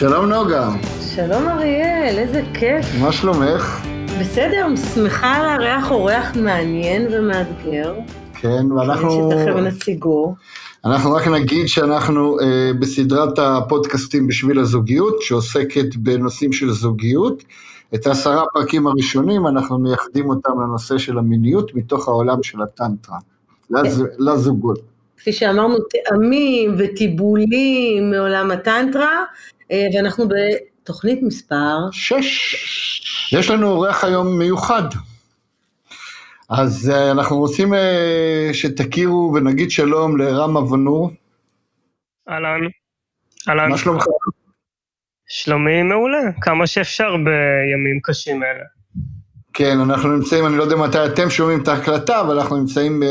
שלום נוגה. שלום אריאל, איזה כיף. מה שלומך? בסדר, שמחה לארח אורח מעניין ומאתגר. כן, ואנחנו... שתכף נציגו. אנחנו רק נגיד שאנחנו אה, בסדרת הפודקאסטים בשביל הזוגיות, שעוסקת בנושאים של זוגיות. את העשרה הפרקים הראשונים אנחנו מייחדים אותם לנושא של המיניות מתוך העולם של הטנטרה, לז... לזוגות. כפי שאמרנו, טעמים וטיבולים מעולם הטנטרה, ואנחנו בתוכנית מספר... שש. יש לנו אורח היום מיוחד. אז אה, אנחנו רוצים אה, שתכירו ונגיד שלום לרם אבנור. אהלן. אהלן. מה שלומך? שלומי מעולה, כמה שאפשר בימים קשים אלה. כן, אנחנו נמצאים, אני לא יודע מתי אתם שומעים את ההקלטה, אבל אנחנו נמצאים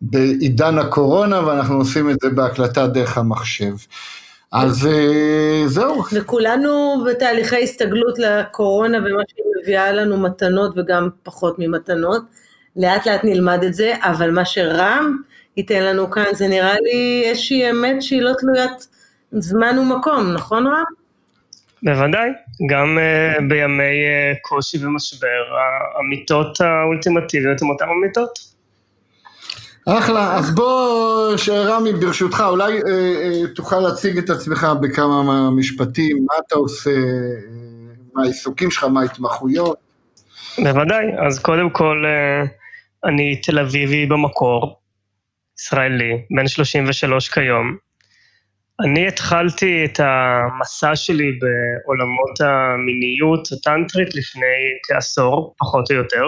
בעידן הקורונה, ואנחנו עושים את זה בהקלטה דרך המחשב. אז אה, זהו. וכולנו בתהליכי הסתגלות לקורונה ומה שהיא מביאה לנו מתנות וגם פחות ממתנות. לאט לאט נלמד את זה, אבל מה שרם ייתן לנו כאן זה נראה לי איזושהי אמת שהיא לא תלוית זמן ומקום, נכון רם? בוודאי, גם uh, בימי uh, קושי ומשבר, האמיתות האולטימטיביות הן אותן אמיתות. אחלה, אז בוא, רמי, ברשותך, אולי אה, אה, תוכל להציג את עצמך בכמה משפטים, מה אתה עושה, אה, מה העיסוקים שלך, מה ההתמחויות. בוודאי, אז קודם כל, אה, אני תל אביבי במקור, ישראלי, בן 33 כיום. אני התחלתי את המסע שלי בעולמות המיניות הטנטרית לפני כעשור, פחות או יותר.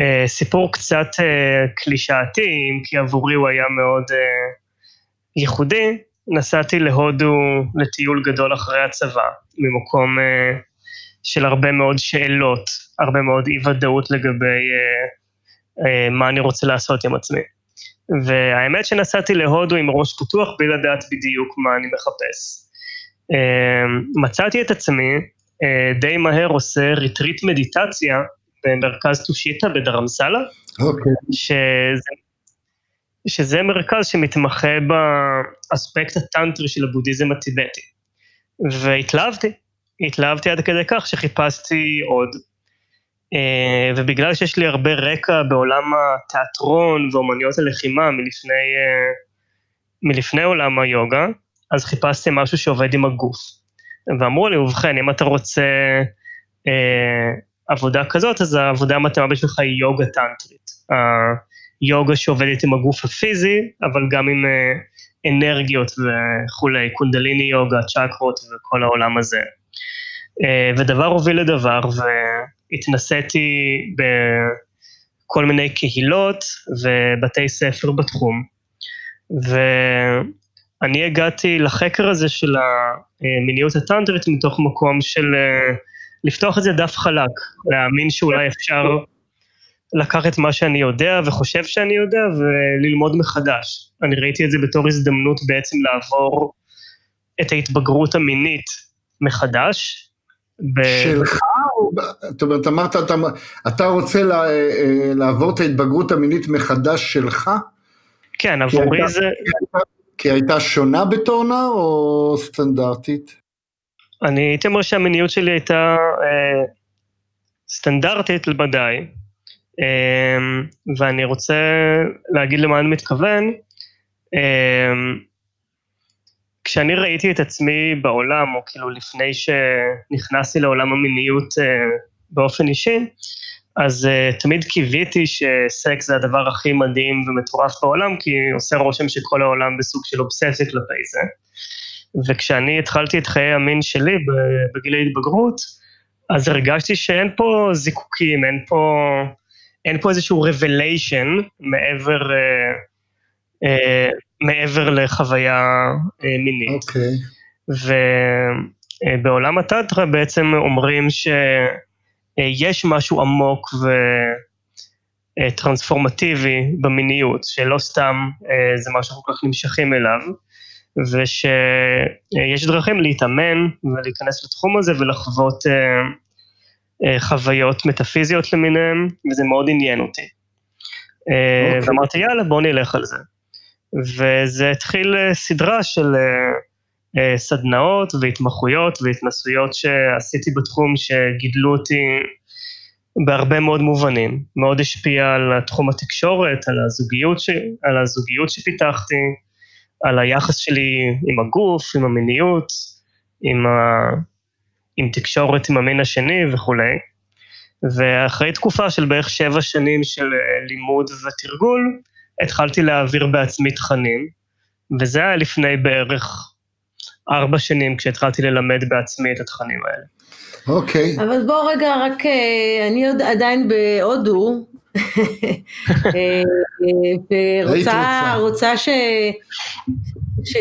אה, סיפור קצת אה, קלישאתי, אם כי עבורי הוא היה מאוד אה, ייחודי. נסעתי להודו לטיול גדול אחרי הצבא, ממקום של הרבה מאוד שאלות, הרבה מאוד אי ודאות לגבי מה אני רוצה לעשות עם עצמי. והאמת שנסעתי להודו עם ראש פתוח בלי לדעת בדיוק מה אני מחפש. מצאתי את עצמי די מהר עושה ריטריט מדיטציה במרכז טושיטה בדרמסלה, אוקיי. שזה, שזה מרכז שמתמחה באספקט הטנטרי של הבודהיזם הטיבטי. והתלהבתי, התלהבתי עד כדי כך שחיפשתי עוד. אה, ובגלל שיש לי הרבה רקע בעולם התיאטרון ואומניות הלחימה מלפני, אה, מלפני עולם היוגה, אז חיפשתי משהו שעובד עם הגוף. ואמרו לי, ובכן, אם אתה רוצה אה, עבודה כזאת, אז העבודה המתאימה בשבילך היא יוגה טנטרית. היוגה שעובדת עם הגוף הפיזי, אבל גם עם אה, אנרגיות וכולי, קונדליני יוגה, צ'קרות וכל העולם הזה. אה, ודבר הוביל לדבר, והתנסיתי בכל מיני קהילות ובתי ספר בתחום. ואני הגעתי לחקר הזה של המיניות הטנטרית מתוך מקום של אה, לפתוח את זה דף חלק, להאמין שאולי אפשר לקחת מה שאני יודע וחושב שאני יודע וללמוד מחדש. אני ראיתי את זה בתור הזדמנות בעצם לעבור את ההתבגרות המינית מחדש. שלך? זאת אומרת, אמרת, אתה, אתה רוצה לה, אה, לעבור את ההתבגרות המינית מחדש שלך? כן, עבורי זה... כי הייתה שונה בתור נער או סטנדרטית? אני הייתי אומר שהמיניות שלי הייתה אה, סטנדרטית למדי, אה, ואני רוצה להגיד למה אני מתכוון. אה, כשאני ראיתי את עצמי בעולם, או כאילו לפני שנכנסתי לעולם המיניות באופן אישי, אז uh, תמיד קיוויתי שסקס זה הדבר הכי מדהים ומטורף בעולם, כי עושה רושם שכל העולם בסוג של אובססיה כלפי זה. וכשאני התחלתי את חיי המין שלי בגיל ההתבגרות, אז הרגשתי שאין פה זיקוקים, אין פה, אין פה איזשהו רבליישן מעבר, אה, אה, מעבר לחוויה אה, מינית. אוקיי. Okay. בעולם הטנטרה בעצם אומרים שיש משהו עמוק וטרנספורמטיבי במיניות, שלא סתם זה משהו שאנחנו כל כך נמשכים אליו, ושיש דרכים להתאמן ולהיכנס לתחום הזה ולחוות חוויות מטאפיזיות למיניהם, וזה מאוד עניין אותי. Okay. אוקיי. ואמרתי, יאללה, בוא נלך על זה. וזה התחיל סדרה של אה, סדנאות והתמחויות והתנסויות שעשיתי בתחום שגידלו אותי בהרבה מאוד מובנים. מאוד השפיע על תחום התקשורת, על הזוגיות, ש... על הזוגיות שפיתחתי, על היחס שלי עם הגוף, עם המיניות, עם, ה... עם תקשורת עם המין השני וכולי. ואחרי תקופה של בערך שבע שנים של אה, לימוד ותרגול, התחלתי להעביר בעצמי תכנים, וזה היה לפני בערך ארבע שנים כשהתחלתי ללמד בעצמי את התכנים האלה. אוקיי. Okay. אבל בוא רגע, רק אה, אני עוד עדיין בהודו, ורוצה רוצה ש... ש...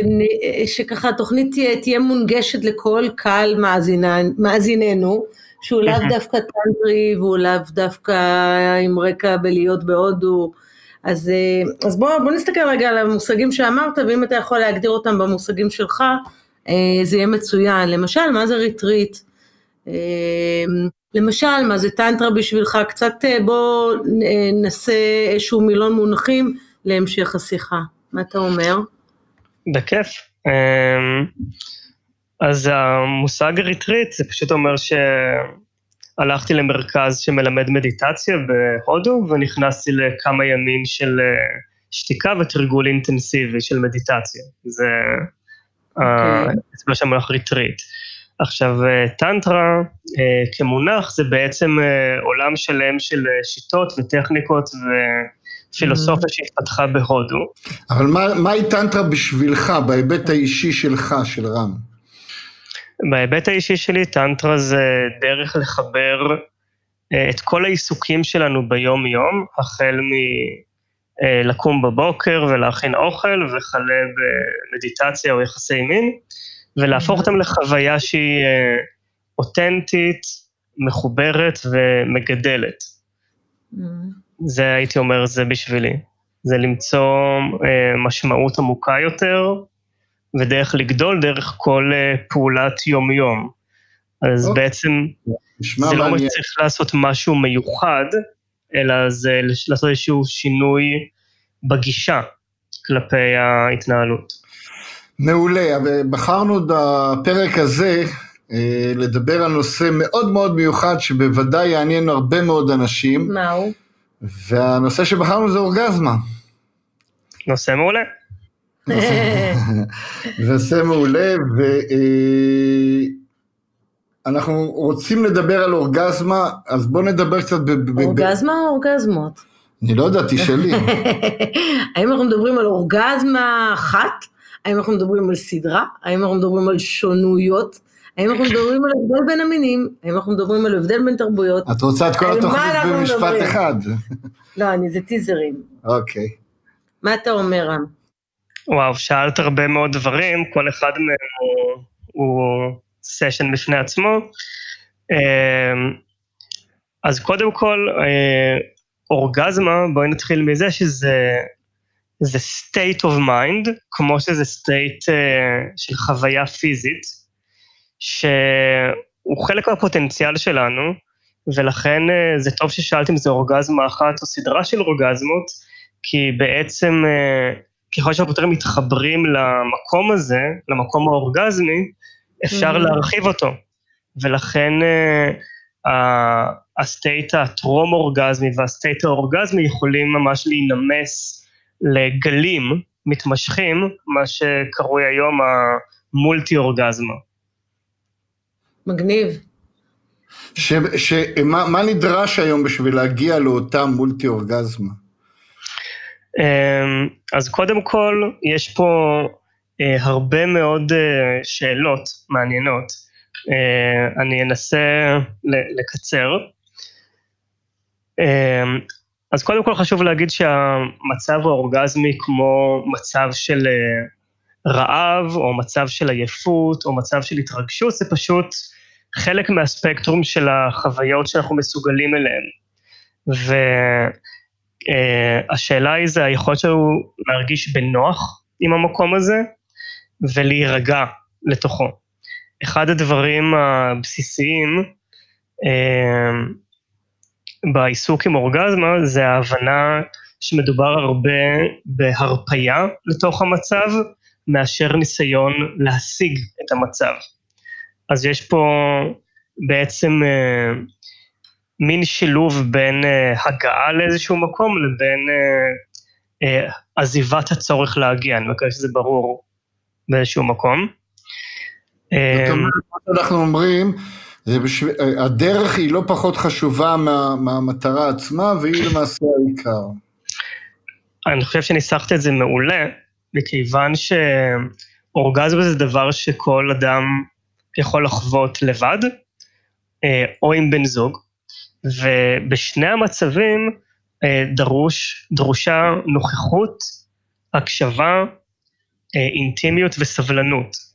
שככה התוכנית תהיה, תהיה מונגשת לכל קהל מאזיננו, שהוא לאו דווקא טנטרי והוא לאו דווקא עם רקע בלהיות בהודו. אז, אה, אז בוא, בוא נסתכל רגע על המושגים שאמרת, ואם אתה יכול להגדיר אותם במושגים שלך, אה, זה יהיה מצוין. למשל, מה זה ריטריט? אה, למשל, מה זה טנטרה בשבילך? קצת אה, בוא נעשה איזשהו מילון מונחים להמשך השיחה. מה אתה אומר? בכיף. אז המושג ריטריט זה פשוט אומר שהלכתי למרכז שמלמד מדיטציה בהודו ונכנסתי לכמה ימים של שתיקה ותרגול אינטנסיבי של מדיטציה. זה שם הולך ריטריט. עכשיו, אה, טנטרה אה, כמונח זה בעצם אה, עולם שלם של שיטות וטכניקות ופילוסופיה ממ. שהתפתחה בהודו. אבל מה, מהי טנטרה בשבילך, בהיבט האישי שלך, של רם? בהיבט האישי שלי, טנטרה זה דרך לחבר את כל העיסוקים שלנו ביום-יום, החל מ... לקום בבוקר ולהכין אוכל וכלה במדיטציה או יחסי מין, ולהפוך אותם לחוויה שהיא אה, אותנטית, מחוברת ומגדלת. זה הייתי אומר, זה בשבילי. זה למצוא אה, משמעות עמוקה יותר, ודרך לגדול דרך כל פעולת יום-יום. אז אוקיי. בעצם זה לא צריך לעשות משהו מיוחד, אלא זה לעשות איזשהו שינוי בגישה כלפי ההתנהלות. מעולה, בחרנו בפרק הזה אה, לדבר על נושא מאוד מאוד מיוחד שבוודאי יעניין הרבה מאוד אנשים. מהו? והנושא שבחרנו זה אורגזמה. נושא מעולה. נושא מעולה, ו... אה, רוצים לדבר על אורגזמה, אז בואו נדבר קצת... ב- אורגזמה או אורגזמות? אני לא יודע, תשאלי. האם אנחנו מדברים על אורגזמה אחת? האם אנחנו מדברים על סדרה? האם אנחנו מדברים על שונויות? האם אנחנו מדברים על הבדל בין המינים? האם אנחנו מדברים על הבדל בין תרבויות? את רוצה את כל התוכנית במשפט אחד. לא, אני זה טיזרים. אוקיי. מה אתה אומר, רם? וואו, שאלת הרבה מאוד דברים, כל אחד מהם הוא סשן בפני עצמו. אמ, אז קודם כל, אה, אורגזמה, בואי נתחיל מזה שזה זה state of mind, כמו שזה state uh, של חוויה פיזית, שהוא חלק מהפוטנציאל שלנו, ולכן uh, זה טוב ששאלת אם זה אורגזמה אחת או סדרה של אורגזמות, כי בעצם uh, ככל שאנחנו יותר מתחברים למקום הזה, למקום האורגזמי, אפשר mm-hmm. להרחיב אותו. ולכן uh, הסטייט הטרום-אורגזמי והסטייט האורגזמי יכולים ממש להינמס לגלים מתמשכים, מה שקרוי היום המולטי-אורגזמה. מגניב. ש, ש, מה, מה נדרש היום בשביל להגיע לאותה מולטי-אורגזמה? אמ, אז קודם כל, יש פה אה, הרבה מאוד אה, שאלות מעניינות. אה, אני אנסה לקצר. אז קודם כל חשוב להגיד שהמצב האורגזמי כמו מצב של רעב, או מצב של עייפות, או מצב של התרגשות, זה פשוט חלק מהספקטרום של החוויות שאנחנו מסוגלים אליהן. והשאלה היא זה היכולת שלנו להרגיש בנוח עם המקום הזה, ולהירגע לתוכו. אחד הדברים הבסיסיים אה, בעיסוק עם אורגזמה זה ההבנה שמדובר הרבה בהרפייה לתוך המצב, מאשר ניסיון להשיג את המצב. אז יש פה בעצם אה, מין שילוב בין אה, הגעה לאיזשהו מקום לבין אה, אה, עזיבת הצורך להגיע, אני מקווה שזה ברור באיזשהו מקום. זאת אה, אומרת, מה שאנחנו אומרים, זה בשב... הדרך היא לא פחות חשובה מה, מהמטרה עצמה, והיא למעשה העיקר. אני חושב שניסחת את זה מעולה, מכיוון שאורגזמה זה דבר שכל אדם יכול לחוות לבד, אה, או עם בן זוג, ובשני המצבים אה, דרוש, דרושה נוכחות, הקשבה, אינטימיות וסבלנות.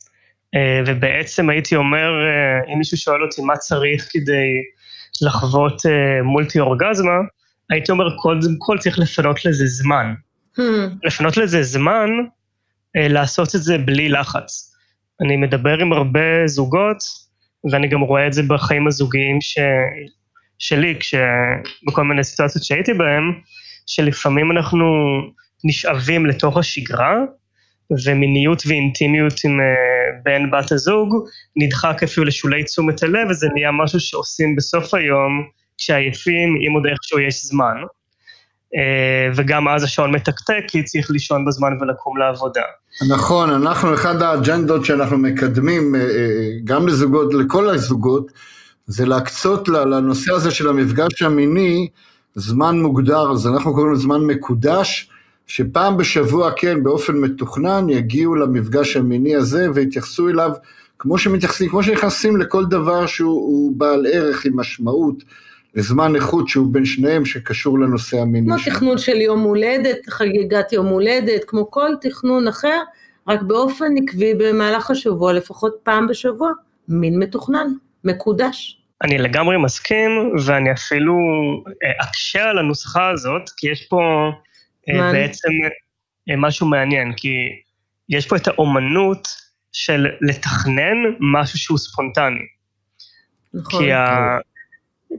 אה, ובעצם הייתי אומר, אה, אם מישהו שואל אותי מה צריך כדי לחוות אה, מולטי אורגזמה, הייתי אומר, קודם כל צריך לפנות לזה זמן. Hmm. לפנות לזה זמן, לעשות את זה בלי לחץ. אני מדבר עם הרבה זוגות, ואני גם רואה את זה בחיים הזוגיים ש... שלי, כש... בכל מיני סיטואציות שהייתי בהן, שלפעמים אנחנו נשאבים לתוך השגרה, ומיניות ואינטימיות עם uh, בן בת הזוג נדחק אפילו לשולי תשומת הלב, וזה נהיה משהו שעושים בסוף היום כשעייפים, אם עוד איכשהו יש זמן. Uh, וגם אז השעון מתקתק, כי צריך לישון בזמן ולקום לעבודה. נכון, אנחנו, אחד האג'נדות שאנחנו מקדמים, uh, גם לזוגות, לכל הזוגות, זה להקצות לנושא הזה של המפגש המיני זמן מוגדר, אז אנחנו קוראים לזה זמן מקודש, שפעם בשבוע, כן, באופן מתוכנן, יגיעו למפגש המיני הזה ויתייחסו אליו כמו שמתייחסים, כמו שנכנסים לכל דבר שהוא בעל ערך עם משמעות, לזמן איכות שהוא בין שניהם שקשור לנושא המיני. כמו תכנון של יום הולדת, חגיגת יום הולדת, כמו כל תכנון אחר, רק באופן עקבי במהלך השבוע, לפחות פעם בשבוע, מין מתוכנן, מקודש. אני לגמרי מסכים, ואני אפילו אה, אקשה על הנוסחה הזאת, כי יש פה אה, בעצם אה, משהו מעניין, כי יש פה את האומנות של לתכנן משהו שהוא ספונטני. נכון. כי, ה...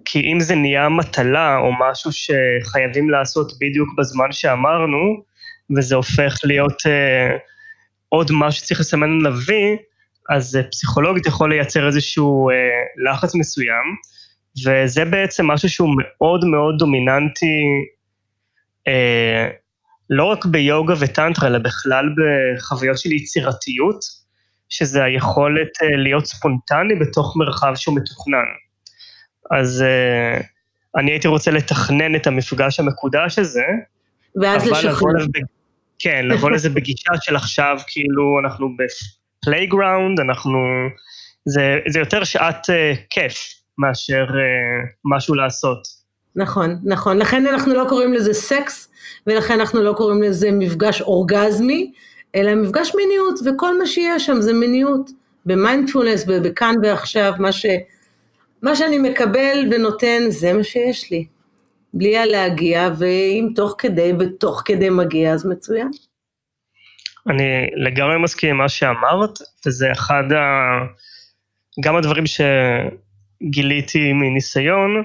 כי אם זה נהיה מטלה או משהו שחייבים לעשות בדיוק בזמן שאמרנו, וזה הופך להיות uh, עוד משהו שצריך לסמן עליו וי, אז uh, פסיכולוגית יכול לייצר איזשהו uh, לחץ מסוים, וזה בעצם משהו שהוא מאוד מאוד דומיננטי אה, לא רק ביוגה וטנטרה, אלא בכלל בחוויות של יצירתיות, שזה היכולת אה, להיות ספונטני בתוך מרחב שהוא מתוכנן. אז אה, אני הייתי רוצה לתכנן את המפגש המקודש הזה, ואז לשחרר. כן, לבוא לזה בגישה של עכשיו, כאילו אנחנו ב playground, אנחנו... זה, זה יותר שעת אה, כיף מאשר אה, משהו לעשות. נכון, נכון. לכן אנחנו לא קוראים לזה סקס, ולכן אנחנו לא קוראים לזה מפגש אורגזמי, אלא מפגש מיניות, וכל מה שיש שם זה מיניות. במיינדפולנס, בכאן ועכשיו, מה, ש, מה שאני מקבל ונותן, זה מה שיש לי. בלי הלהגיע, ואם תוך כדי ותוך כדי מגיע, אז מצוין. אני לגמרי מסכים עם מה שאמרת, וזה אחד ה... גם הדברים שגיליתי מניסיון,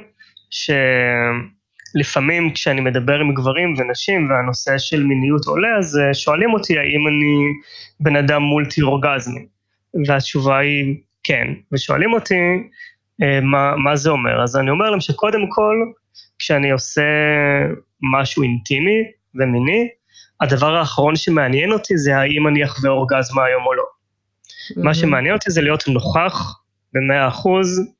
שלפעמים כשאני מדבר עם גברים ונשים והנושא של מיניות עולה, אז אה, שואלים אותי האם אני בן אדם מולטי אורגזמי, והתשובה היא כן, ושואלים אותי אה, מה, מה זה אומר, אז אני אומר להם שקודם כל, כשאני עושה משהו אינטימי ומיני, הדבר האחרון שמעניין אותי זה האם אני אחווה אורגזמה היום או לא. Mm-hmm. מה שמעניין אותי זה להיות נוכח במאה אחוז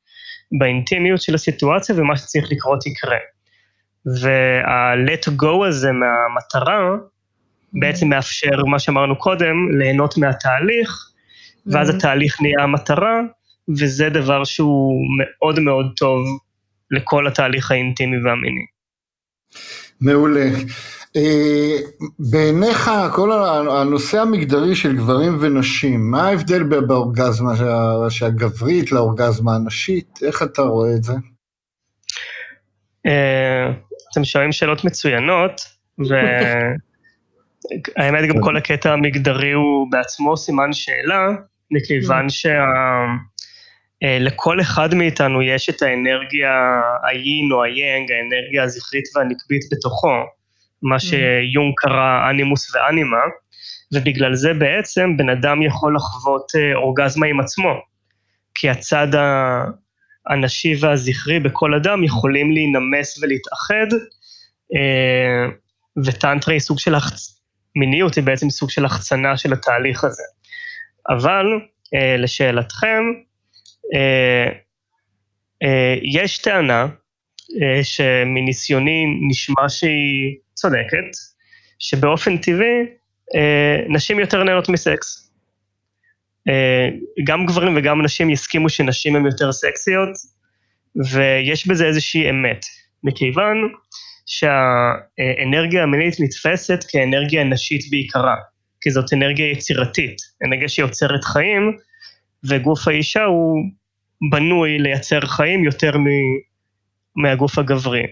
באינטימיות של הסיטואציה ומה שצריך לקרות יקרה. וה-let go הזה מהמטרה בעצם מאפשר, מה שאמרנו קודם, ליהנות מהתהליך, ואז mm-hmm. התהליך נהיה המטרה, וזה דבר שהוא מאוד מאוד טוב לכל התהליך האינטימי והמיני. מעולה. אה, בעיניך כל הנושא המגדרי של גברים ונשים, מה ההבדל באורגזמה שהגברית לאורגזמה הנשית? איך אתה רואה את זה? אה, אתם שואלים שאלות מצוינות, והאמת גם כל הקטע המגדרי הוא בעצמו סימן שאלה, מכיוון שלכל אחד מאיתנו יש את האנרגיה היין או היאנג, האנרגיה הזכרית והנקבית בתוכו. מה mm. שיונג קרא אנימוס ואנימה, ובגלל זה בעצם בן אדם יכול לחוות אה, אורגזמה עם עצמו, כי הצד הנשי והזכרי בכל אדם יכולים להינמס ולהתאחד, אה, וטנטרה היא סוג של החצ... מיניות היא בעצם סוג של החצנה של התהליך הזה. אבל אה, לשאלתכם, יש טענה שמניסיוני נשמע שהיא צודקת, שבאופן טבעי אה, נשים יותר נהנות מסקס. אה, גם גברים וגם נשים יסכימו שנשים הן יותר סקסיות, ויש בזה איזושהי אמת, מכיוון שהאנרגיה המינית נתפסת כאנרגיה נשית בעיקרה, כי זאת אנרגיה יצירתית, אנרגיה שיוצרת חיים, וגוף האישה הוא בנוי לייצר חיים יותר מהגוף הגברי.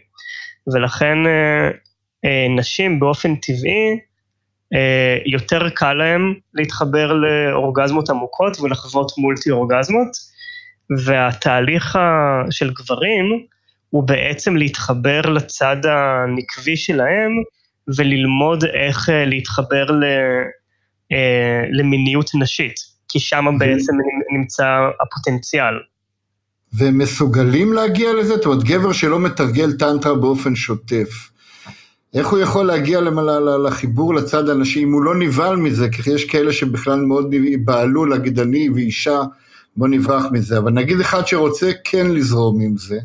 ולכן אה, אה, נשים באופן טבעי, אה, יותר קל להם להתחבר לאורגזמות עמוקות ולחוות מולטי אורגזמות, והתהליך של גברים הוא בעצם להתחבר לצד הנקבי שלהם וללמוד איך אה, להתחבר למיניות נשית, כי שם בעצם נמצא הפוטנציאל. והם מסוגלים להגיע לזה? זאת אומרת, גבר שלא מתרגל טנטרה באופן שוטף, איך הוא יכול להגיע לחיבור לצד הנשי, אם הוא לא נבהל מזה, כי יש כאלה שבכלל מאוד בעלו להגיד אני ואישה, בוא נברח מזה, אבל נגיד אחד שרוצה כן לזרום עם זה,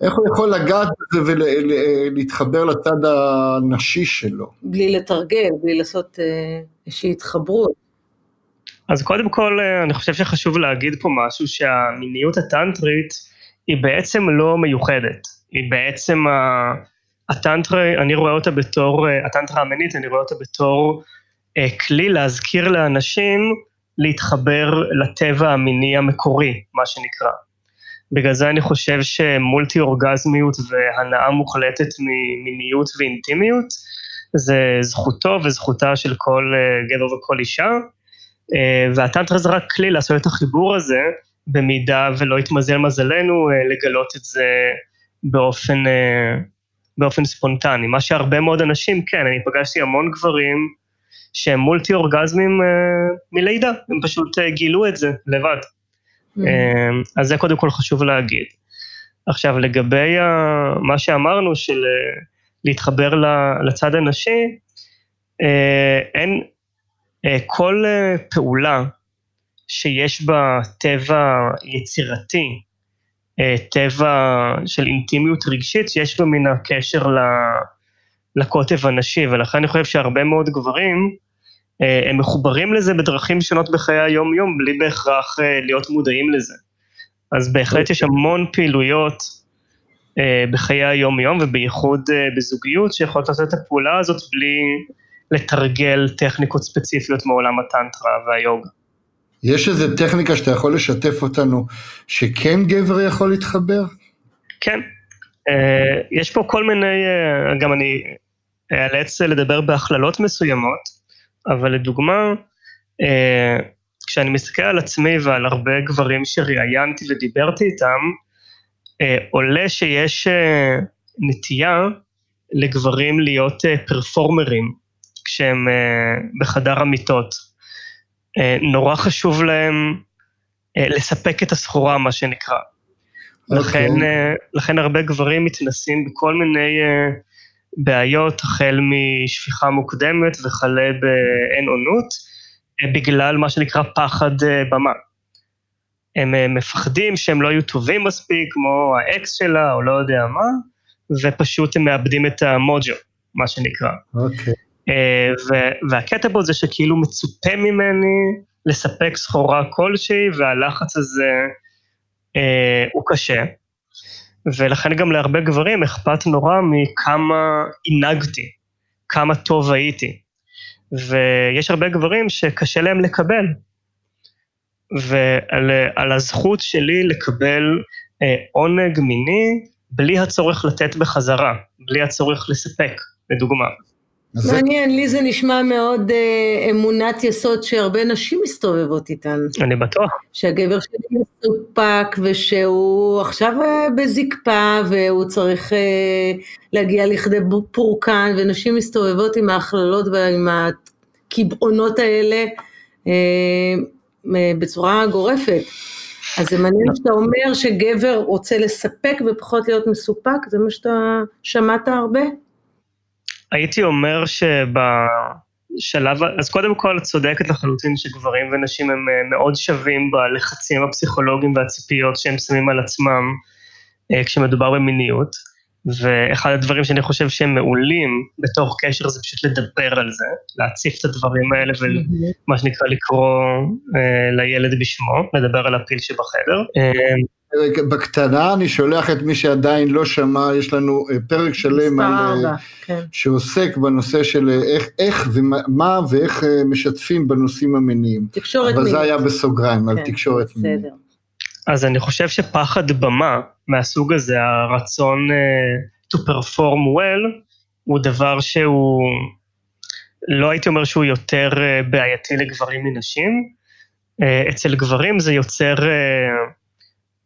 איך הוא יכול לגעת בזה ולהתחבר לצד הנשי שלו? בלי לתרגל, בלי לעשות אה, איזושהי התחברות. אז קודם כל, אה, אני חושב שחשוב להגיד פה משהו, שהמיניות הטנטרית היא בעצם לא מיוחדת, היא בעצם הטנטרה, אני רואה אותה בתור, אה, הטנטרה המינית, אני רואה אותה בתור אה, כלי להזכיר לאנשים להתחבר לטבע המיני המקורי, מה שנקרא. בגלל זה אני חושב שמולטי אורגזמיות והנאה מוחלטת ממיניות ואינטימיות, זה זכותו וזכותה של כל גבר וכל אישה, והטנטרה זה רק כלי לעשות את החיבור הזה, במידה ולא יתמזל מזלנו לגלות את זה באופן באופן ספונטני, מה שהרבה מאוד אנשים, כן, אני פגשתי המון גברים שהם מולטי אורגזמים אה, מלידה, הם פשוט אה, גילו את זה לבד. Mm. אה, אז זה קודם כל חשוב להגיד. עכשיו, לגבי ה, מה שאמרנו של אה, להתחבר לצד הנשי, אה, אין, אה, כל אה, פעולה שיש בה טבע יצירתי, אה, טבע של אינטימיות רגשית שיש לו מן הקשר לקוטב הנשי, ולכן אני חושב שהרבה מאוד גברים, אה, הם מחוברים לזה בדרכים שונות בחיי היום-יום, בלי בהכרח אה, להיות מודעים לזה. אז בהחלט יש המון פעילויות בחיי היום-יום, ובייחוד בזוגיות, שיכולות לעשות את הפעולה הזאת בלי לתרגל טכניקות ספציפיות מעולם הטנטרה והיוגה. יש איזה טכניקה שאתה יכול לשתף אותנו, שכן גבר יכול להתחבר? כן, אה, יש פה כל מיני, אה, גם אני אאלץ לדבר בהכללות מסוימות, אבל לדוגמה, אה, כשאני מסתכל על עצמי ועל הרבה גברים שראיינתי ודיברתי איתם, עולה שיש נטייה לגברים להיות פרפורמרים כשהם בחדר המיטות. אה, נורא חשוב להם אה, לספק את הסחורה, מה שנקרא. Okay. אוקיי. לכן, אה, לכן הרבה גברים מתנסים בכל מיני בעיות, החל משפיכה מוקדמת וכלה באין עונות, בגלל מה שנקרא פחד במה. הם מפחדים שהם לא יהיו טובים מספיק, כמו האקס שלה, או לא יודע מה, ופשוט הם מאבדים את המוג'ו, מה שנקרא. אוקיי. Okay. והקטע בו זה שכאילו מצופה ממני לספק סחורה כלשהי, והלחץ הזה אה, הוא קשה. ולכן גם להרבה גברים אכפת נורא מכמה הנהגתי, כמה טוב הייתי. ויש הרבה גברים שקשה להם לקבל. ועל הזכות שלי לקבל אה, עונג מיני בלי הצורך לתת בחזרה, בלי הצורך לספק, לדוגמה. מעניין, לי זה נשמע מאוד אה, אמונת יסוד שהרבה נשים מסתובבות איתן. אני בטוח. שהגבר שלי מסופק ושהוא עכשיו אה, בזקפה והוא צריך אה, להגיע לכדי פורקן, ונשים מסתובבות עם ההכללות ועם הקבעונות האלה אה, אה, בצורה גורפת. אז זה מעניין שאתה אומר שגבר רוצה לספק ופחות להיות מסופק, זה מה שאתה שמעת הרבה? הייתי אומר שבשלב, אז קודם כל את צודקת לחלוטין שגברים ונשים הם אה, מאוד שווים בלחצים הפסיכולוגיים והציפיות שהם שמים על עצמם אה, כשמדובר במיניות. ואחד הדברים שאני חושב שהם מעולים בתוך קשר זה פשוט לדבר על זה, להציף את הדברים האלה ומה שנקרא לקרוא אה, לילד בשמו, לדבר על הפיל שבחדר. בקטנה אני שולח את מי שעדיין לא שמע, יש לנו אה, פרק שלם על, אה, כן. שעוסק בנושא של אה, איך, איך ומה ואיך משתפים בנושאים המיניים. תקשורת מינית. אבל זה היה בסוגריים, כן, על תקשורת מינית. אז אני חושב שפחד במה מהסוג הזה, הרצון uh, to perform well, הוא דבר שהוא, לא הייתי אומר שהוא יותר uh, בעייתי לגברים מנשים. Uh, אצל גברים זה יוצר... Uh,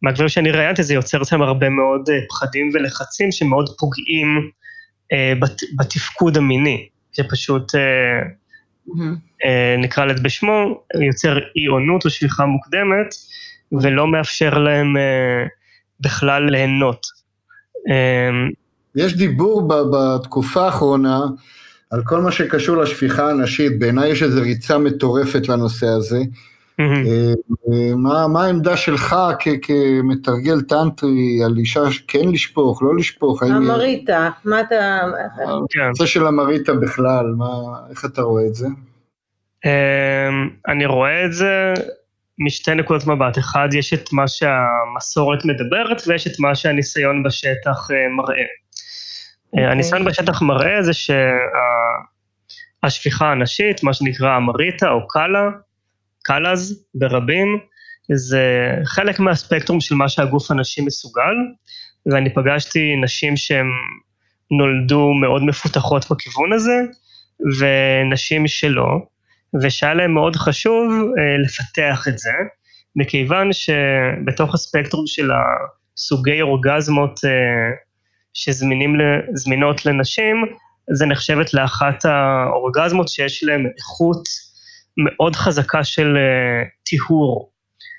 מהדברים שאני ראיינתי זה יוצר אצלם הרבה מאוד אה, פחדים ולחצים שמאוד פוגעים אה, בת, בתפקוד המיני, שפשוט אה, mm-hmm. אה, נקרא לזה בשמו, יוצר אי עונות או שליחה מוקדמת, ולא מאפשר להם אה, בכלל ליהנות. אה, יש דיבור ב, בתקופה האחרונה על כל מה שקשור לשפיכה הנשית, בעיניי יש איזו ריצה מטורפת לנושא הזה. אה, מה, מה העמדה שלך כמתרגל טנטרי על אישה כן לשפוך, לא לשפוך? המריטה, מה אתה... הנושא של המריטה בכלל, מה, איך אתה רואה את זה? אמ, אני רואה את זה משתי נקודות מבט. אחד, יש את מה שהמסורת מדברת ויש את מה שהניסיון בשטח אה, מראה. Okay. אה, אוקיי. הניסיון בשטח מראה זה שהשפיכה הנשית, מה שנקרא המריטה או קאלה, קלאז ברבים, זה חלק מהספקטרום של מה שהגוף הנשי מסוגל, ואני פגשתי נשים שהן נולדו מאוד מפותחות בכיוון הזה, ונשים שלא, ושהיה להם מאוד חשוב אה, לפתח את זה, מכיוון שבתוך הספקטרום של הסוגי אורגזמות אה, שזמינות לנשים, זה נחשבת לאחת האורגזמות שיש להן איכות מאוד חזקה של uh, טיהור,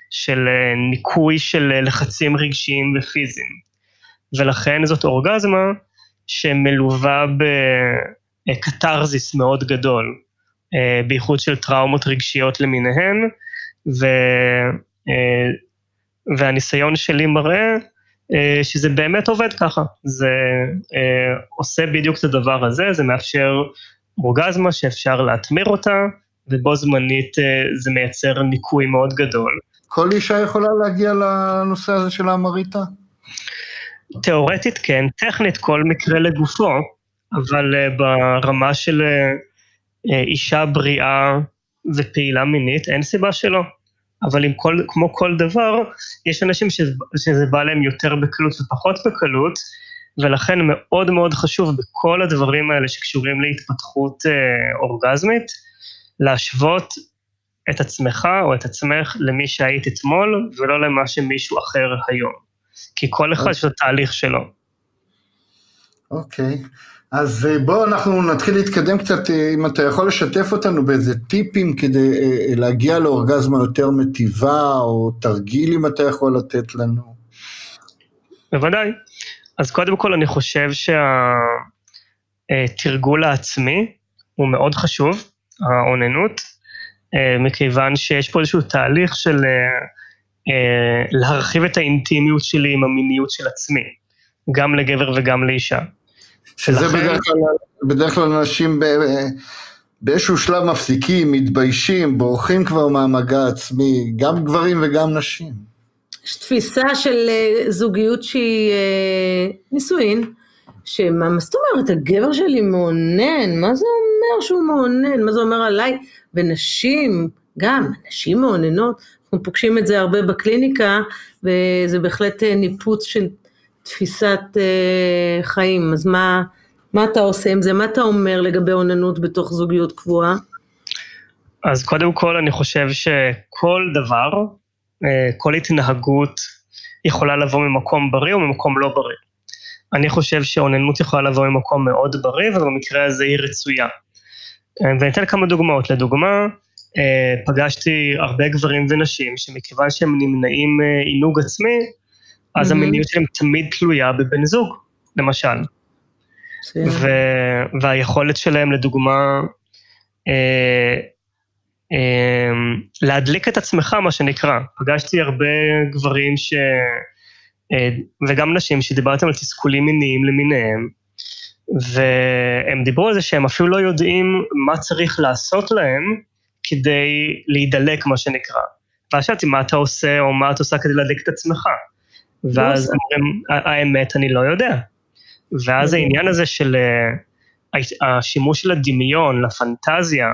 של uh, ניקוי של uh, לחצים רגשיים ופיזיים. ולכן זאת אורגזמה שמלווה בקתרזיס מאוד גדול, בייחוד של טראומות רגשיות למיניהן, ו, והניסיון שלי מראה שזה באמת עובד ככה, זה עושה בדיוק את הדבר הזה, זה מאפשר אורגזמה שאפשר להתמיר אותה, ובו זמנית אה, זה מייצר ניקוי מאוד גדול. כל אישה יכולה להגיע לנושא הזה של האמריטה? תיאורטית כן, טכנית כל מקרה לגופו, אבל uh, ברמה של uh, אישה בריאה ופעילה מינית, אין סיבה שלא. אבל עם כל, כמו כל דבר, יש אנשים שזה, שזה בא להם יותר בקלות ופחות בקלות, ולכן מאוד מאוד חשוב בכל הדברים האלה שקשורים להתפתחות uh, אורגזמית, להשוות את עצמך או את עצמך למי שהיית אתמול, ולא למה שמישהו אחר היום. כי כל אחד יש לו תהליך שלו. אוקיי, okay. אז אה, בואו אנחנו נתחיל להתקדם קצת, אה, אם אתה יכול לשתף אותנו באיזה טיפים כדי אה, להגיע לאורגזמה יותר מטיבה, או תרגיל אם אתה יכול לתת לנו. בוודאי. אז קודם כל אני חושב שהתרגול העצמי הוא מאוד חשוב. האוננות, אה, מכיוון שיש פה איזשהו תהליך של אה, אה, להרחיב את האינטימיות שלי עם המיניות של עצמי, גם לגבר וגם לאישה. שזה ולכן... בדרך כלל, בדרך כלל אנשים באיזשהו שלב מפסיקים, מתביישים, בורחים כבר מהמגע העצמי, גם גברים וגם נשים. יש תפיסה של זוגיות שהיא נישואין, שמה מה זאת אומרת, הגבר שלי מאונן, מה זה אומר שהוא מאונן, מה זה אומר עליי, ונשים, גם, נשים מאוננות, אנחנו פוגשים את זה הרבה בקליניקה, וזה בהחלט אה, ניפוץ של תפיסת אה, חיים, אז מה, מה אתה עושה עם זה? מה אתה אומר לגבי אוננות בתוך זוגיות קבועה? אז קודם כל אני חושב שכל דבר, אה, כל התנהגות יכולה לבוא ממקום בריא או ממקום לא בריא. אני חושב שאוננות יכולה לבוא ממקום מאוד בריא, ובמקרה הזה היא רצויה. אה, ואני אתן כמה דוגמאות. לדוגמה, אה, פגשתי הרבה גברים ונשים שמכיוון שהם נמנעים עינוג עצמי, אז mm-hmm. המיניות שלהם תמיד תלויה בבן זוג, למשל. ו- והיכולת שלהם, לדוגמה, אה, אה, להדליק את עצמך, מה שנקרא. פגשתי הרבה גברים ש... אה, וגם נשים שדיברתם על תסכולים מיניים למיניהם, והם דיברו על זה שהם אפילו לא יודעים מה צריך לעשות להם כדי להידלק, מה שנקרא. ואז שאלתי, מה אתה עושה, או מה אתה עושה כדי להדליק את עצמך? ואז אומרים, האמת, אני לא יודע. ואז. העניין הזה של אה, השימוש של הדמיון, לפנטזיה,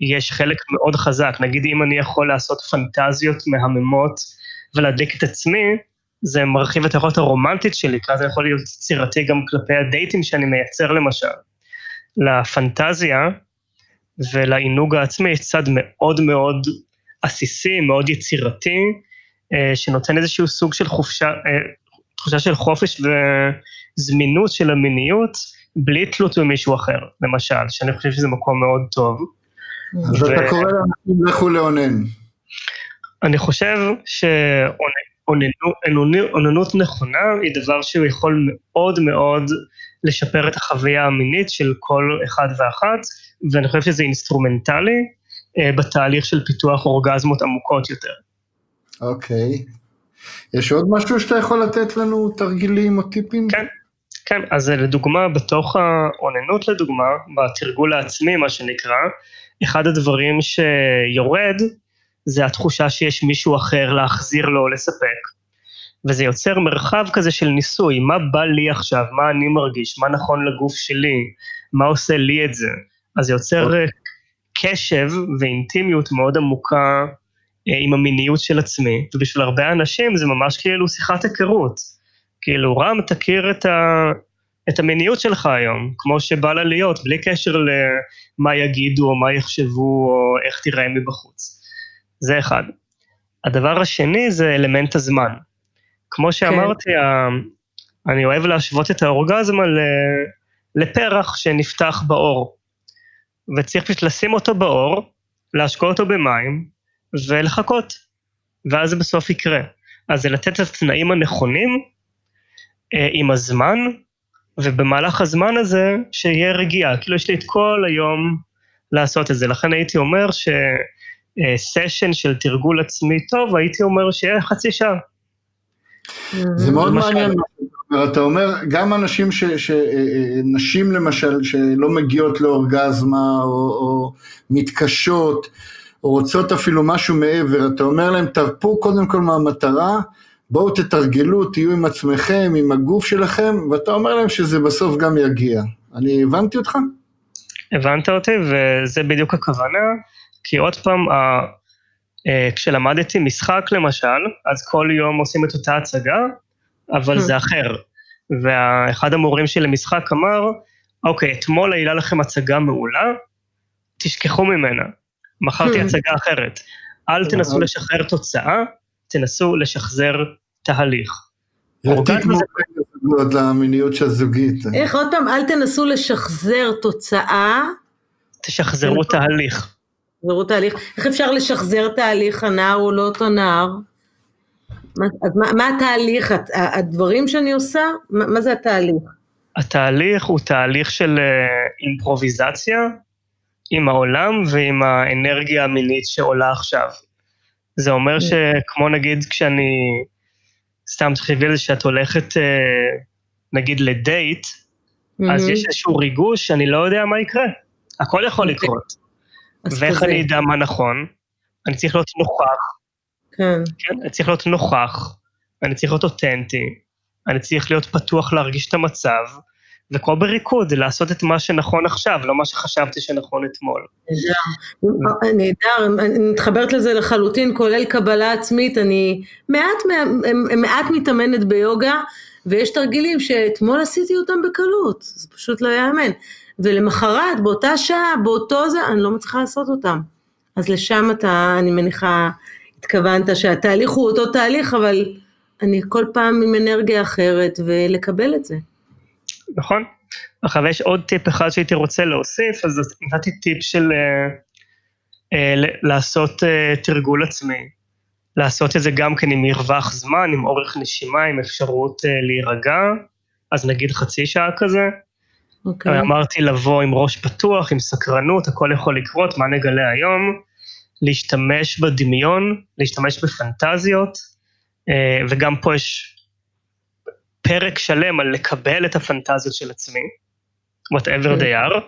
יש חלק מאוד חזק. נגיד אם אני יכול לעשות פנטזיות מהממות ולהדליק את עצמי, זה מרחיב את היכולת הרומנטית שלי, כי אז זה יכול להיות יצירתי גם כלפי הדייטים שאני מייצר למשל. לפנטזיה ולעינוג העצמי יש צד מאוד מאוד עסיסי, מאוד יצירתי, אה, שנותן איזשהו סוג של חופשה, אה, תחושה של חופש וזמינות של המיניות, בלי תלות במישהו אחר, למשל, שאני חושב שזה מקום מאוד טוב. אז ו... אתה קורא לאנשים לכו לאונן. אני חושב שאוננות נכונה היא דבר שהוא יכול מאוד מאוד לשפר את החוויה המינית של כל אחד ואחת, ואני חושב שזה אינסטרומנטלי אה, בתהליך של פיתוח אורגזמות עמוקות יותר. אוקיי. יש עוד משהו שאתה יכול לתת לנו, תרגילים או טיפים? כן, כן, אז לדוגמה, בתוך האוננות לדוגמה, בתרגול העצמי, מה שנקרא, אחד הדברים שיורד, זה התחושה שיש מישהו אחר להחזיר לו או לספק. וזה יוצר מרחב כזה של ניסוי, מה בא לי עכשיו, מה אני מרגיש, מה נכון לגוף שלי, מה עושה לי את זה. אז זה יוצר אוקיי. קשב ואינטימיות מאוד עמוקה אה, עם המיניות של עצמי, ובשביל הרבה אנשים זה ממש כאילו שיחת היכרות. כאילו, רם, תכיר את, ה, את המיניות שלך היום, כמו שבא לה להיות, בלי קשר למה יגידו או מה יחשבו או איך תיראה מבחוץ. זה אחד. הדבר השני זה אלמנט הזמן. כמו שאמרתי, כן. אני אוהב להשוות את האורגזמה לפרח שנפתח באור. וצריך פשוט לשים אותו באור, להשקוע אותו במים, ולחכות, ואז זה בסוף יקרה. אז זה לתת את התנאים הנכונים אה, עם הזמן, ובמהלך הזמן הזה שיהיה רגיעה. כאילו יש לי את כל היום לעשות את זה. לכן הייתי אומר שסשן אה, של תרגול עצמי טוב, הייתי אומר שיהיה חצי שעה. זה מאוד מעניין. אתה אומר, גם אנשים, ש, ש, אה, אה, נשים למשל, שלא מגיעות לאורגזמה או, או מתקשות, או רוצות אפילו משהו מעבר, אתה אומר להם, תרפו קודם כל מהמטרה, בואו תתרגלו, תהיו עם עצמכם, עם הגוף שלכם, ואתה אומר להם שזה בסוף גם יגיע. אני הבנתי אותך? הבנת אותי, וזה בדיוק הכוונה, כי עוד פעם, אה, כשלמדתי משחק למשל, אז כל יום עושים את אותה הצגה, אבל זה אחר. ואחד המורים שלי למשחק אמר, אוקיי, אתמול העילה לכם הצגה מעולה, תשכחו ממנה. מחר תהיה הצגה אחרת. אל תנסו לשחרר תוצאה, תנסו לשחזר תהליך. יתיק מאוד למיניות הזוגית. איך עוד פעם, אל תנסו לשחזר תוצאה. תשחזרו תהליך. תשחזרו תהליך. איך אפשר לשחזר תהליך, הנער הוא לא אותו נער? אז מה, מה התהליך, הדברים שאני עושה, מה, מה זה התהליך? התהליך הוא תהליך של אה, אימפרוביזציה, עם העולם ועם האנרגיה המינית שעולה עכשיו. זה אומר mm. שכמו נגיד כשאני, סתם תחשבי על זה שאת הולכת אה, נגיד לדייט, אז mm-hmm. יש איזשהו ריגוש שאני לא יודע מה יקרה. הכל יכול אוקיי. לקרות. ואיך אני אדע מה נכון? אני צריך להיות נוכח. כן. כן, אני צריך להיות נוכח, אני צריך להיות אותנטי, אני צריך להיות פתוח להרגיש את המצב, וכמו בריקוד, לעשות את מה שנכון עכשיו, לא מה שחשבתי שנכון אתמול. נהדר, נהדר, אני מתחברת לזה לחלוטין, כולל קבלה עצמית, אני מעט, מעט מתאמנת ביוגה, ויש תרגילים שאתמול עשיתי אותם בקלות, זה פשוט לא ייאמן. ולמחרת, באותה שעה, באותו זה, אני לא מצליחה לעשות אותם. אז לשם אתה, אני מניחה, התכוונת שהתהליך הוא אותו תהליך, אבל אני כל פעם עם אנרגיה אחרת, ולקבל את זה. נכון. עכשיו יש עוד טיפ אחד שהייתי רוצה להוסיף, אז נתתי טיפ של uh, uh, לעשות uh, תרגול עצמי. לעשות את זה גם כן עם מרווח זמן, עם אורך נשימה, עם אפשרות uh, להירגע, אז נגיד חצי שעה כזה. אוקיי. Okay. אמרתי לבוא עם ראש פתוח, עם סקרנות, הכל יכול לקרות, מה נגלה היום? להשתמש בדמיון, להשתמש בפנטזיות, uh, וגם פה יש פרק שלם על לקבל את הפנטזיות של עצמי, whatever they are.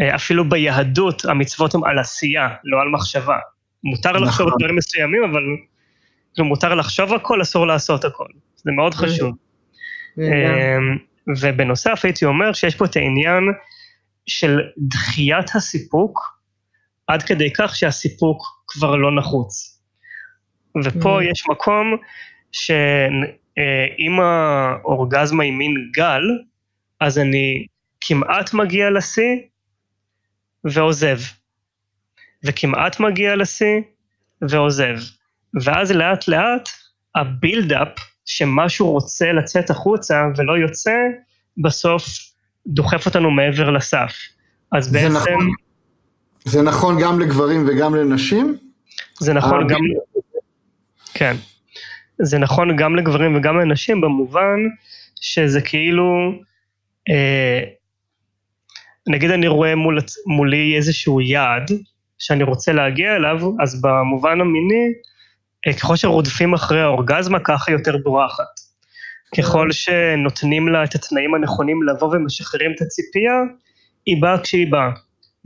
אה, אפילו ביהדות המצוות הן על עשייה, לא על מחשבה. מותר לחשוב על נכון. דברים מסוימים, אבל כאילו מותר לחשוב הכל, אסור לעשות הכל. זה מאוד חשוב. אמ, ובנוסף הייתי אומר שיש פה את העניין של דחיית הסיפוק, עד כדי כך שהסיפוק כבר לא נחוץ. ופה יש מקום ש... אה, אם האורגזמה היא מין גל, אז אני כמעט מגיע לשיא ועוזב. וכמעט מגיע לשיא ועוזב. ואז לאט לאט הבילדאפ שמשהו רוצה לצאת החוצה ולא יוצא, בסוף דוחף אותנו מעבר לסף. אז זה בעצם... נכון, זה נכון גם לגברים וגם לנשים? זה נכון גם... כן. זה נכון גם לגברים וגם לנשים במובן שזה כאילו, אה, נגיד אני רואה מול, מולי איזשהו יעד שאני רוצה להגיע אליו, אז במובן המיני, אה, ככל שרודפים אחרי האורגזמה, ככה יותר בורחת. ככל שנותנים לה את התנאים הנכונים לבוא ומשחררים את הציפייה, היא באה כשהיא באה.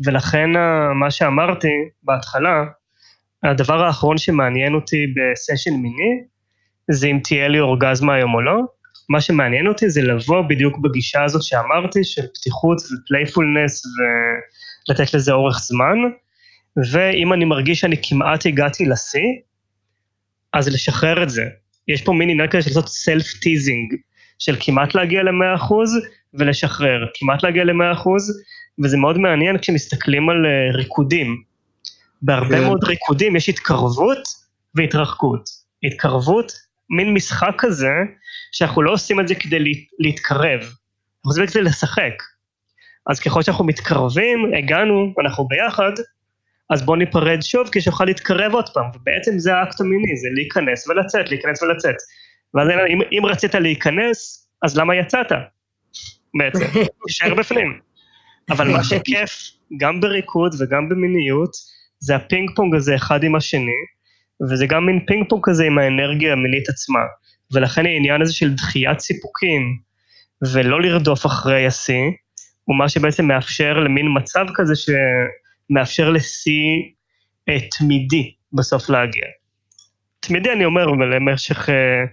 ולכן מה שאמרתי בהתחלה, הדבר האחרון שמעניין אותי בסשן מיני, זה אם תהיה לי אורגזמה היום או לא. מה שמעניין אותי זה לבוא בדיוק בגישה הזאת שאמרתי, של פתיחות ופלייפולנס ולתת לזה אורך זמן, ואם אני מרגיש שאני כמעט הגעתי לשיא, אז לשחרר את זה. יש פה עניין כזה של לעשות self teasing, של כמעט להגיע ל-100% ולשחרר, כמעט להגיע ל-100%, וזה מאוד מעניין כשמסתכלים על אה, ריקודים. בהרבה כן. מאוד ריקודים יש התקרבות והתרחקות. התקרבות מין משחק כזה, שאנחנו לא עושים את זה כדי להתקרב, אנחנו עושים את זה לשחק. אז ככל שאנחנו מתקרבים, הגענו, אנחנו ביחד, אז בואו ניפרד שוב כדי שנוכל להתקרב עוד פעם, ובעצם זה האקט המיני, זה להיכנס ולצאת, להיכנס ולצאת. ואז אם, אם רצית להיכנס, אז למה יצאת? בעצם, תישאר בפנים. אבל מה שכיף, גם בריקוד וגם במיניות, זה הפינג פונג הזה אחד עם השני, וזה גם מין פינג פונג כזה עם האנרגיה המינית עצמה. ולכן העניין הזה של דחיית סיפוקים, ולא לרדוף אחרי השיא, הוא מה שבעצם מאפשר למין מצב כזה שמאפשר לשיא אה, תמידי בסוף להגיע. תמידי אני אומר, למשך אה,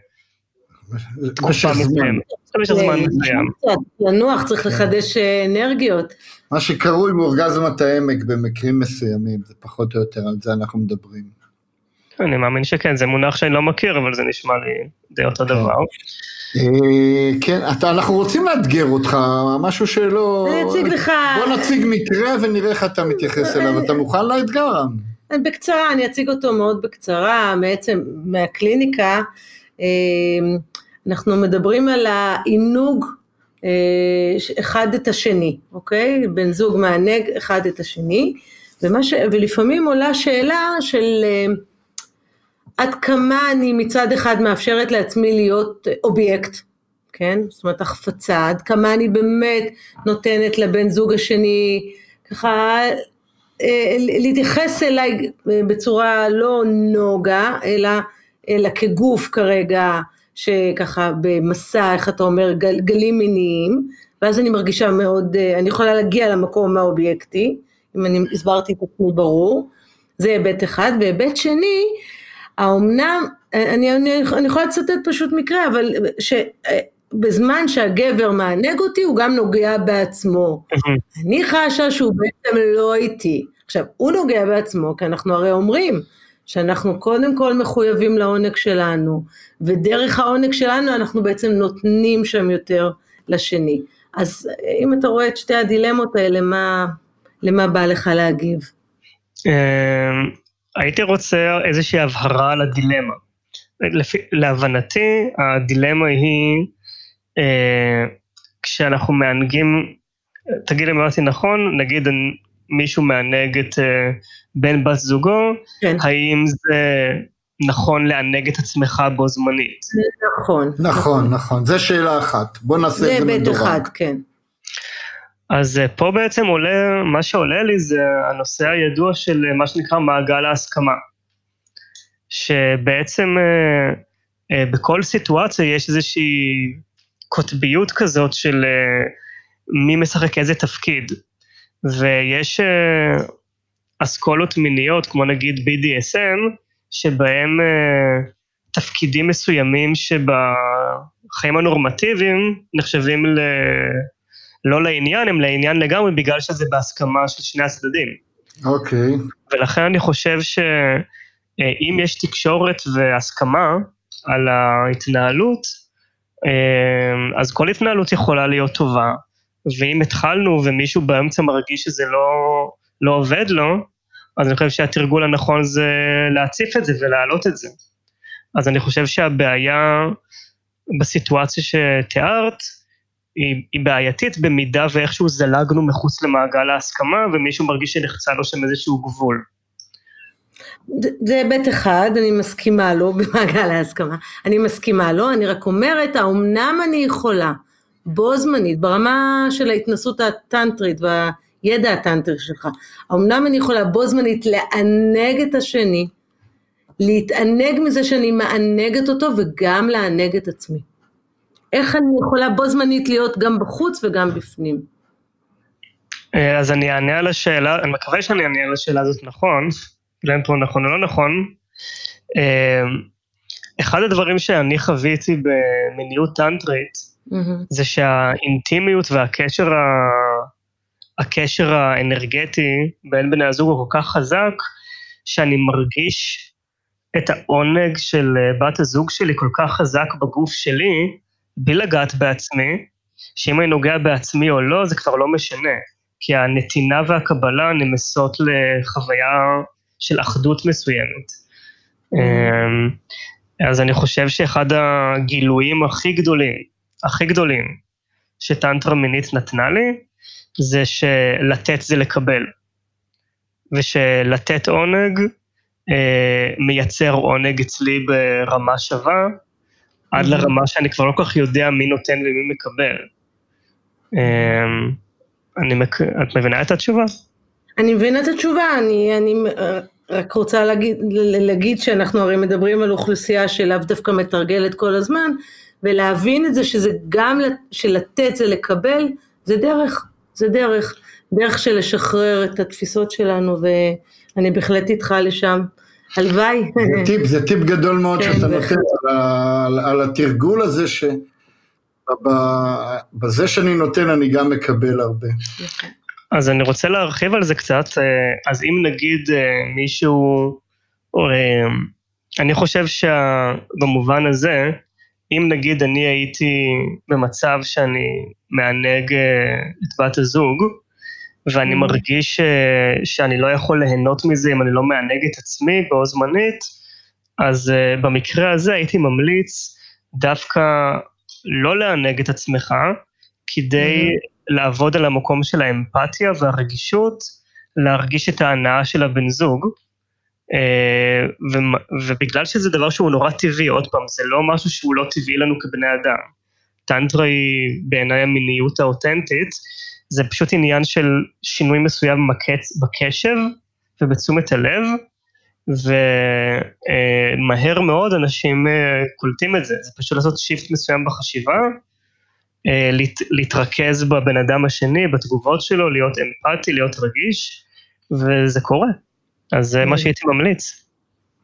תקופה מסוימת. זמן מסוים. לנוח, צריך לחדש אה, אנרגיות. מה שקרוי מאורגזמת העמק במקרים מסוימים, זה פחות או יותר על זה אנחנו מדברים. אני מאמין שכן, זה מונח שאני לא מכיר, אבל זה נשמע לי די אותו כן. דבר. אה, כן, אתה, אנחנו רוצים לאתגר אותך, משהו שלא... אני אציג לך... בוא נציג מקרה ונראה איך אתה מתייחס אליו, אתה מוכן לאתגר? בקצרה, אני אציג אותו מאוד בקצרה, בעצם מהקליניקה, אה, אנחנו מדברים על העינוג אה, אחד את השני, אוקיי? בן זוג מענג אחד את השני, ש... ולפעמים עולה שאלה של... עד כמה אני מצד אחד מאפשרת לעצמי להיות אובייקט, כן? זאת אומרת החפצה, עד כמה אני באמת נותנת לבן זוג השני ככה אה, להתייחס אליי בצורה לא נוגה, אלא, אלא כגוף כרגע, שככה במסע, איך אתה אומר, גל, גלים מיניים, ואז אני מרגישה מאוד, אה, אני יכולה להגיע למקום האובייקטי, אם אני הסברתי את עצמי ברור, זה היבט אחד, והיבט שני, האומנם אני, אני, אני יכולה לצטט פשוט מקרה, אבל שבזמן שהגבר מענג אותי, הוא גם נוגע בעצמו. אני חשה שהוא בעצם לא איתי. עכשיו, הוא נוגע בעצמו, כי אנחנו הרי אומרים שאנחנו קודם כל מחויבים לעונג שלנו, ודרך העונג שלנו אנחנו בעצם נותנים שם יותר לשני. אז אם אתה רואה את שתי הדילמות האלה, מה, למה בא לך להגיב? הייתי רוצה איזושהי הבהרה על הדילמה. לפי, להבנתי, הדילמה היא אה, כשאנחנו מענגים, תגיד אם אמרתי נכון, נגיד מישהו מענג את אה, בן בת זוגו, כן. האם זה נכון לענג את עצמך בו זמנית? נכון. נכון, נכון, זה שאלה אחת. בוא נעשה את זה מדורג. זה היבט אחד, כן. אז אה, פה בעצם עולה, מה שעולה לי זה הנושא הידוע של אה, מה שנקרא מעגל ההסכמה. שבעצם אה, בכל סיטואציה יש איזושהי קוטביות כזאת של מי משחק איזה תפקיד. ויש אסכולות מיניות, כמו נגיד BDSM, שבהם תפקידים מסוימים שבחיים הנורמטיביים נחשבים ל... לא לעניין, הם לעניין לגמרי, בגלל שזה בהסכמה של שני הצדדים. אוקיי. Okay. ולכן אני חושב שאם יש תקשורת והסכמה על ההתנהלות, אה, אז כל התנהלות יכולה להיות טובה, ואם התחלנו ומישהו באמצע מרגיש שזה לא, לא עובד לו, אז אני חושב שהתרגול הנכון זה להציף את זה ולהעלות את זה. אז אני חושב שהבעיה בסיטואציה שתיארת, היא, היא בעייתית במידה ואיכשהו זלגנו מחוץ למעגל ההסכמה ומישהו מרגיש שנחצה לו שם איזשהו גבול. זה היבט אחד, אני מסכימה לו במעגל ההסכמה, אני מסכימה לו, אני רק אומרת, האומנם אני יכולה בו זמנית, ברמה של ההתנסות הטנטרית והידע הטנטרי שלך, האומנם אני יכולה בו זמנית לענג את השני, להתענג מזה שאני מענגת אותו וגם לענג את עצמי. איך אני יכולה בו זמנית להיות גם בחוץ וגם בפנים? אה, אז אני אענה על השאלה, אני מקווה שאני אענה על השאלה הזאת נכון, לא אם פה נכון או לא נכון. אה, אחד הדברים שאני חוויתי במיניות טנטרית, mm-hmm. זה שהאינטימיות והקשר ה... הקשר האנרגטי בין בני הזוג הוא כל כך חזק, שאני מרגיש את העונג של אה, בת הזוג שלי כל כך חזק בגוף שלי, בלי לגעת בעצמי, שאם אני נוגע בעצמי או לא, זה כבר לא משנה, כי הנתינה והקבלה נמסות לחוויה של אחדות מסוימת. אמ, אז אני חושב שאחד הגילויים הכי גדולים, הכי גדולים, שטנטרה מינית נתנה לי, זה שלתת זה לקבל. ושלתת עונג אה, מייצר עונג אצלי ברמה שווה, עד לרמה שאני כבר לא כל כך יודע מי נותן ומי מקבל. אמ, אני מק... את מבינה את התשובה? אני מבינה את התשובה, אני, אני אה, רק רוצה להגיד, להגיד שאנחנו הרי מדברים על אוכלוסייה שלאו דווקא מתרגלת כל הזמן, ולהבין את זה שזה גם, שלתת זה לקבל, זה דרך, זה דרך, דרך של לשחרר את התפיסות שלנו, ואני בהחלט איתך לשם. הלוואי. זה טיפ, זה טיפ גדול מאוד כן, שאתה נותן על, על, על התרגול הזה, שבזה שאני נותן אני גם מקבל הרבה. אז אני רוצה להרחיב על זה קצת, אה, אז אם נגיד אה, מישהו, אה, אני חושב שבמובן הזה, אם נגיד אני הייתי במצב שאני מענג את בת הזוג, ואני mm. מרגיש ש... שאני לא יכול ליהנות מזה אם אני לא מענג את עצמי בו זמנית, אז uh, במקרה הזה הייתי ממליץ דווקא לא לענג את עצמך, כדי mm. לעבוד על המקום של האמפתיה והרגישות, להרגיש את ההנאה של הבן זוג. Uh, ו- ובגלל שזה דבר שהוא נורא טבעי, עוד פעם, זה לא משהו שהוא לא טבעי לנו כבני אדם. טנטרה היא בעיניי המיניות האותנטית, זה פשוט עניין של שינוי מסוים בקצ... בקשב ובתשומת הלב, ומהר מאוד אנשים אה, קולטים את זה, זה פשוט לעשות שיפט מסוים בחשיבה, אה, להת... להתרכז בבן אדם השני, בתגובות שלו, להיות אמפתי, להיות רגיש, וזה קורה. אז זה מה שהייתי ממליץ.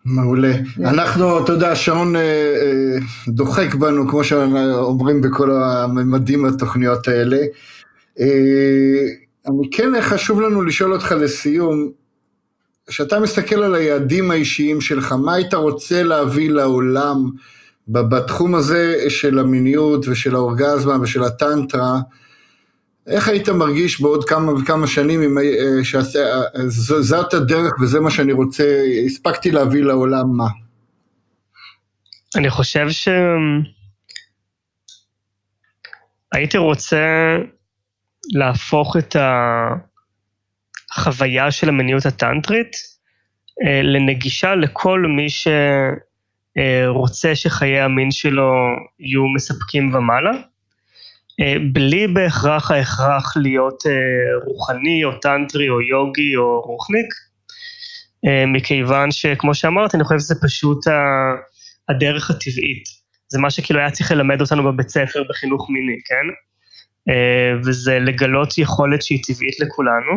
מעולה. אנחנו, אתה יודע, השעון אה, אה, דוחק בנו, כמו שאומרים בכל הממדים התוכניות האלה. אה, אני כן חשוב לנו לשאול אותך לסיום, כשאתה מסתכל על היעדים האישיים שלך, מה היית רוצה להביא לעולם בתחום הזה של המיניות ושל האורגזמה ושל הטנטרה, איך היית מרגיש בעוד כמה וכמה שנים אם אה, שזאת הדרך וזה מה שאני רוצה, הספקתי להביא לעולם מה? אני חושב שהייתי רוצה להפוך את החוויה של המיניות הטנטרית אה, לנגישה לכל מי שרוצה שחיי המין שלו יהיו מספקים ומעלה. אה, בלי בהכרח ההכרח להיות אה, רוחני או טנטרי או יוגי או רוחניק, מכיוון שכמו שאמרתי, אני חושב שזה פשוט הדרך הטבעית. זה מה שכאילו היה צריך ללמד אותנו בבית ספר בחינוך מיני, כן? וזה לגלות יכולת שהיא טבעית לכולנו,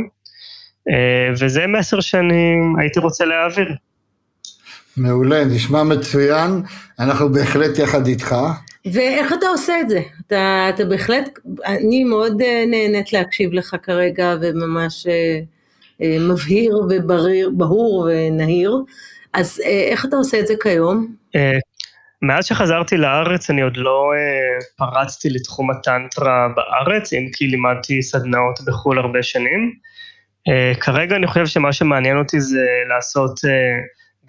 וזה מסר שאני הייתי רוצה להעביר. מעולה, נשמע מצוין, אנחנו בהחלט יחד איתך. ואיך אתה עושה את זה? אתה, אתה בהחלט, אני מאוד אה, נהנית להקשיב לך כרגע וממש אה, אה, מבהיר וברור ונהיר, אז איך אתה עושה את זה כיום? מאז שחזרתי לארץ אני עוד לא פרצתי לתחום הטנטרה בארץ, אם כי לימדתי סדנאות בחו"ל הרבה שנים. כרגע אני חושב שמה שמעניין אותי זה לעשות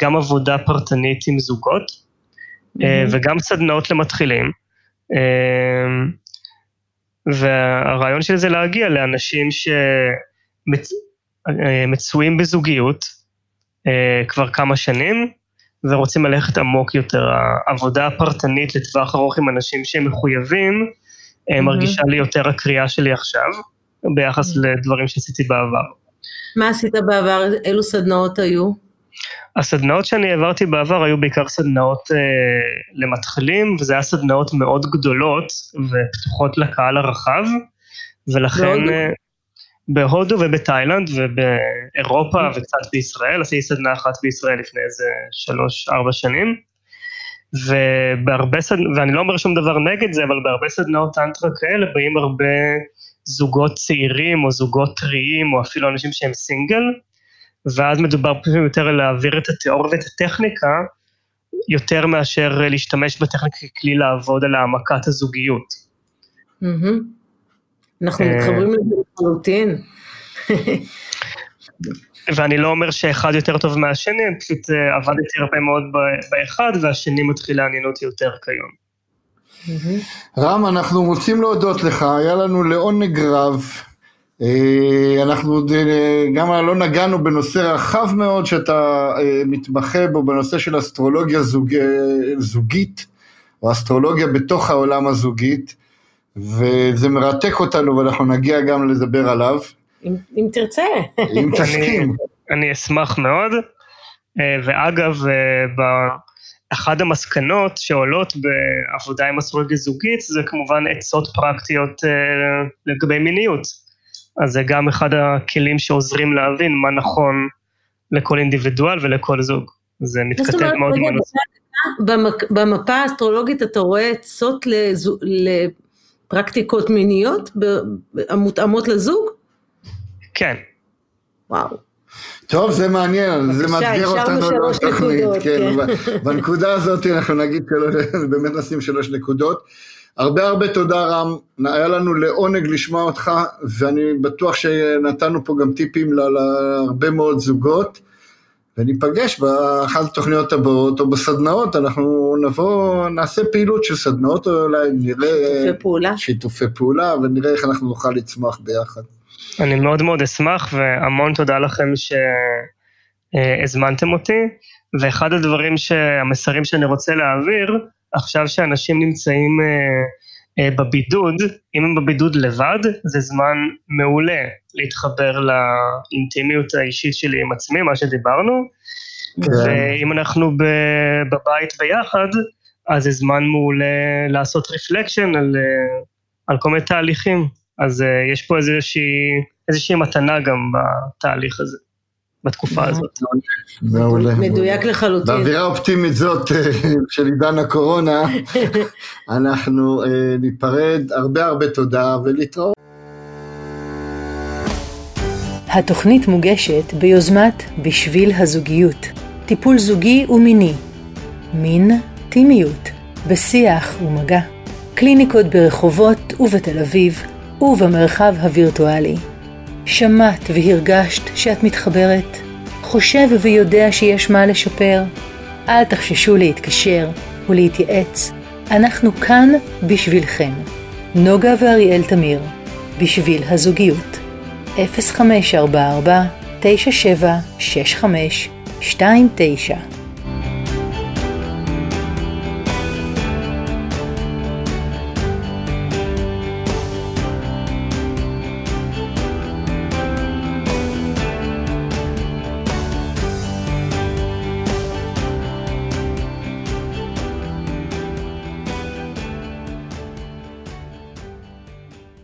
גם עבודה פרטנית עם זוגות, mm-hmm. וגם סדנאות למתחילים. אה, והרעיון של זה להגיע לאנשים שמצויים אה, בזוגיות כבר כמה שנים, ורוצים ללכת עמוק יותר. העבודה הפרטנית לטווח ארוך עם אנשים שהם מחויבים, mm-hmm. מרגישה לי יותר הקריאה שלי עכשיו, ביחס mm-hmm. לדברים שעשיתי בעבר. מה עשית בעבר? אילו סדנאות היו? הסדנאות שאני העברתי בעבר היו בעיקר סדנאות אה, למתחילים, וזה היה סדנאות מאוד גדולות ופתוחות לקהל הרחב, ולכן אה, בהודו ובתאילנד ובאירופה. וקצת בישראל, עשיתי סדנה אחת בישראל לפני איזה שלוש-ארבע שנים, ובהרבה סדנאות, ואני לא אומר שום דבר נגד זה, אבל בהרבה סדנאות טנטרה כאלה באים הרבה זוגות צעירים או זוגות טריים או אפילו אנשים שהם סינגל, ואז מדובר פשוט יותר על להעביר את התיאוריה ואת הטכניקה, יותר מאשר להשתמש בטכניקה ככלי לעבוד על העמקת הזוגיות. אנחנו אה, מתחברים לזה לחלוטין. ואני לא אומר שאחד יותר טוב מהשני, אני פשוט אה, עבדתי הרבה מאוד באחד, והשני מתחיל לעניין אותי יותר כיום. רם, אנחנו רוצים להודות לך, היה לנו לעונג רב. אה, אנחנו גם לא נגענו בנושא רחב מאוד שאתה מתמחה בו, בנושא של אסטרולוגיה זוג, זוגית, או אסטרולוגיה בתוך העולם הזוגית, וזה מרתק אותנו ואנחנו נגיע גם לדבר עליו. אם, אם תרצה. אם תסכים. אני, אני אשמח מאוד, אה, ואגב, אחת המסקנות שעולות בעבודה עם אסטרולוגיה זוגית זה כמובן עצות פרקטיות לגבי מיניות. אז זה גם אחד הכלים שעוזרים להבין מה נכון לכל אינדיבידואל ולכל זוג. זה מתכתב מאוד עם הנושא. במפה האסטרולוגית אתה רואה עצות לפרקטיקות מיניות המותאמות לזוג? כן. וואו. טוב, זה מעניין, זה מאתגר אותנו לתוכנית, כן, כן. בנקודה הזאת אנחנו נגיד, באמת נשים שלוש נקודות. הרבה הרבה תודה רם, היה לנו לעונג לשמוע אותך, ואני בטוח שנתנו פה גם טיפים להרבה מאוד זוגות, וניפגש באחת התוכניות הבאות, או בסדנאות, אנחנו נבוא, נעשה פעילות של סדנאות, או אולי נראה... שיתופי פעולה. שיתופי פעולה, ונראה איך אנחנו נוכל לצמוח ביחד. אני מאוד מאוד אשמח, והמון תודה לכם שהזמנתם אותי, ואחד הדברים, המסרים שאני רוצה להעביר, עכשיו שאנשים נמצאים אה, אה, בבידוד, אם הם בבידוד לבד, זה זמן מעולה להתחבר לאינטימיות האישית שלי עם עצמי, מה שדיברנו, כן. ואם אנחנו בבית ביחד, אז זה זמן מעולה לעשות רפלקשן על, אה, על כל מיני תהליכים. אז uh, יש פה איזושהי, איזושהי מתנה גם בתהליך הזה. בתקופה הזאת. מעולה. מדויק לחלוטין. באווירה אופטימית זאת אה, של עידן הקורונה, אנחנו אה, ניפרד, הרבה הרבה תודה ולהתראות. התוכנית מוגשת ביוזמת בשביל הזוגיות, טיפול זוגי ומיני, מין, טימיות, בשיח ומגע, קליניקות ברחובות ובתל אביב ובמרחב הווירטואלי. שמעת והרגשת שאת מתחברת? חושב ויודע שיש מה לשפר? אל תחששו להתקשר ולהתייעץ, אנחנו כאן בשבילכם. נוגה ואריאל תמיר, בשביל הזוגיות. 0544 9765 29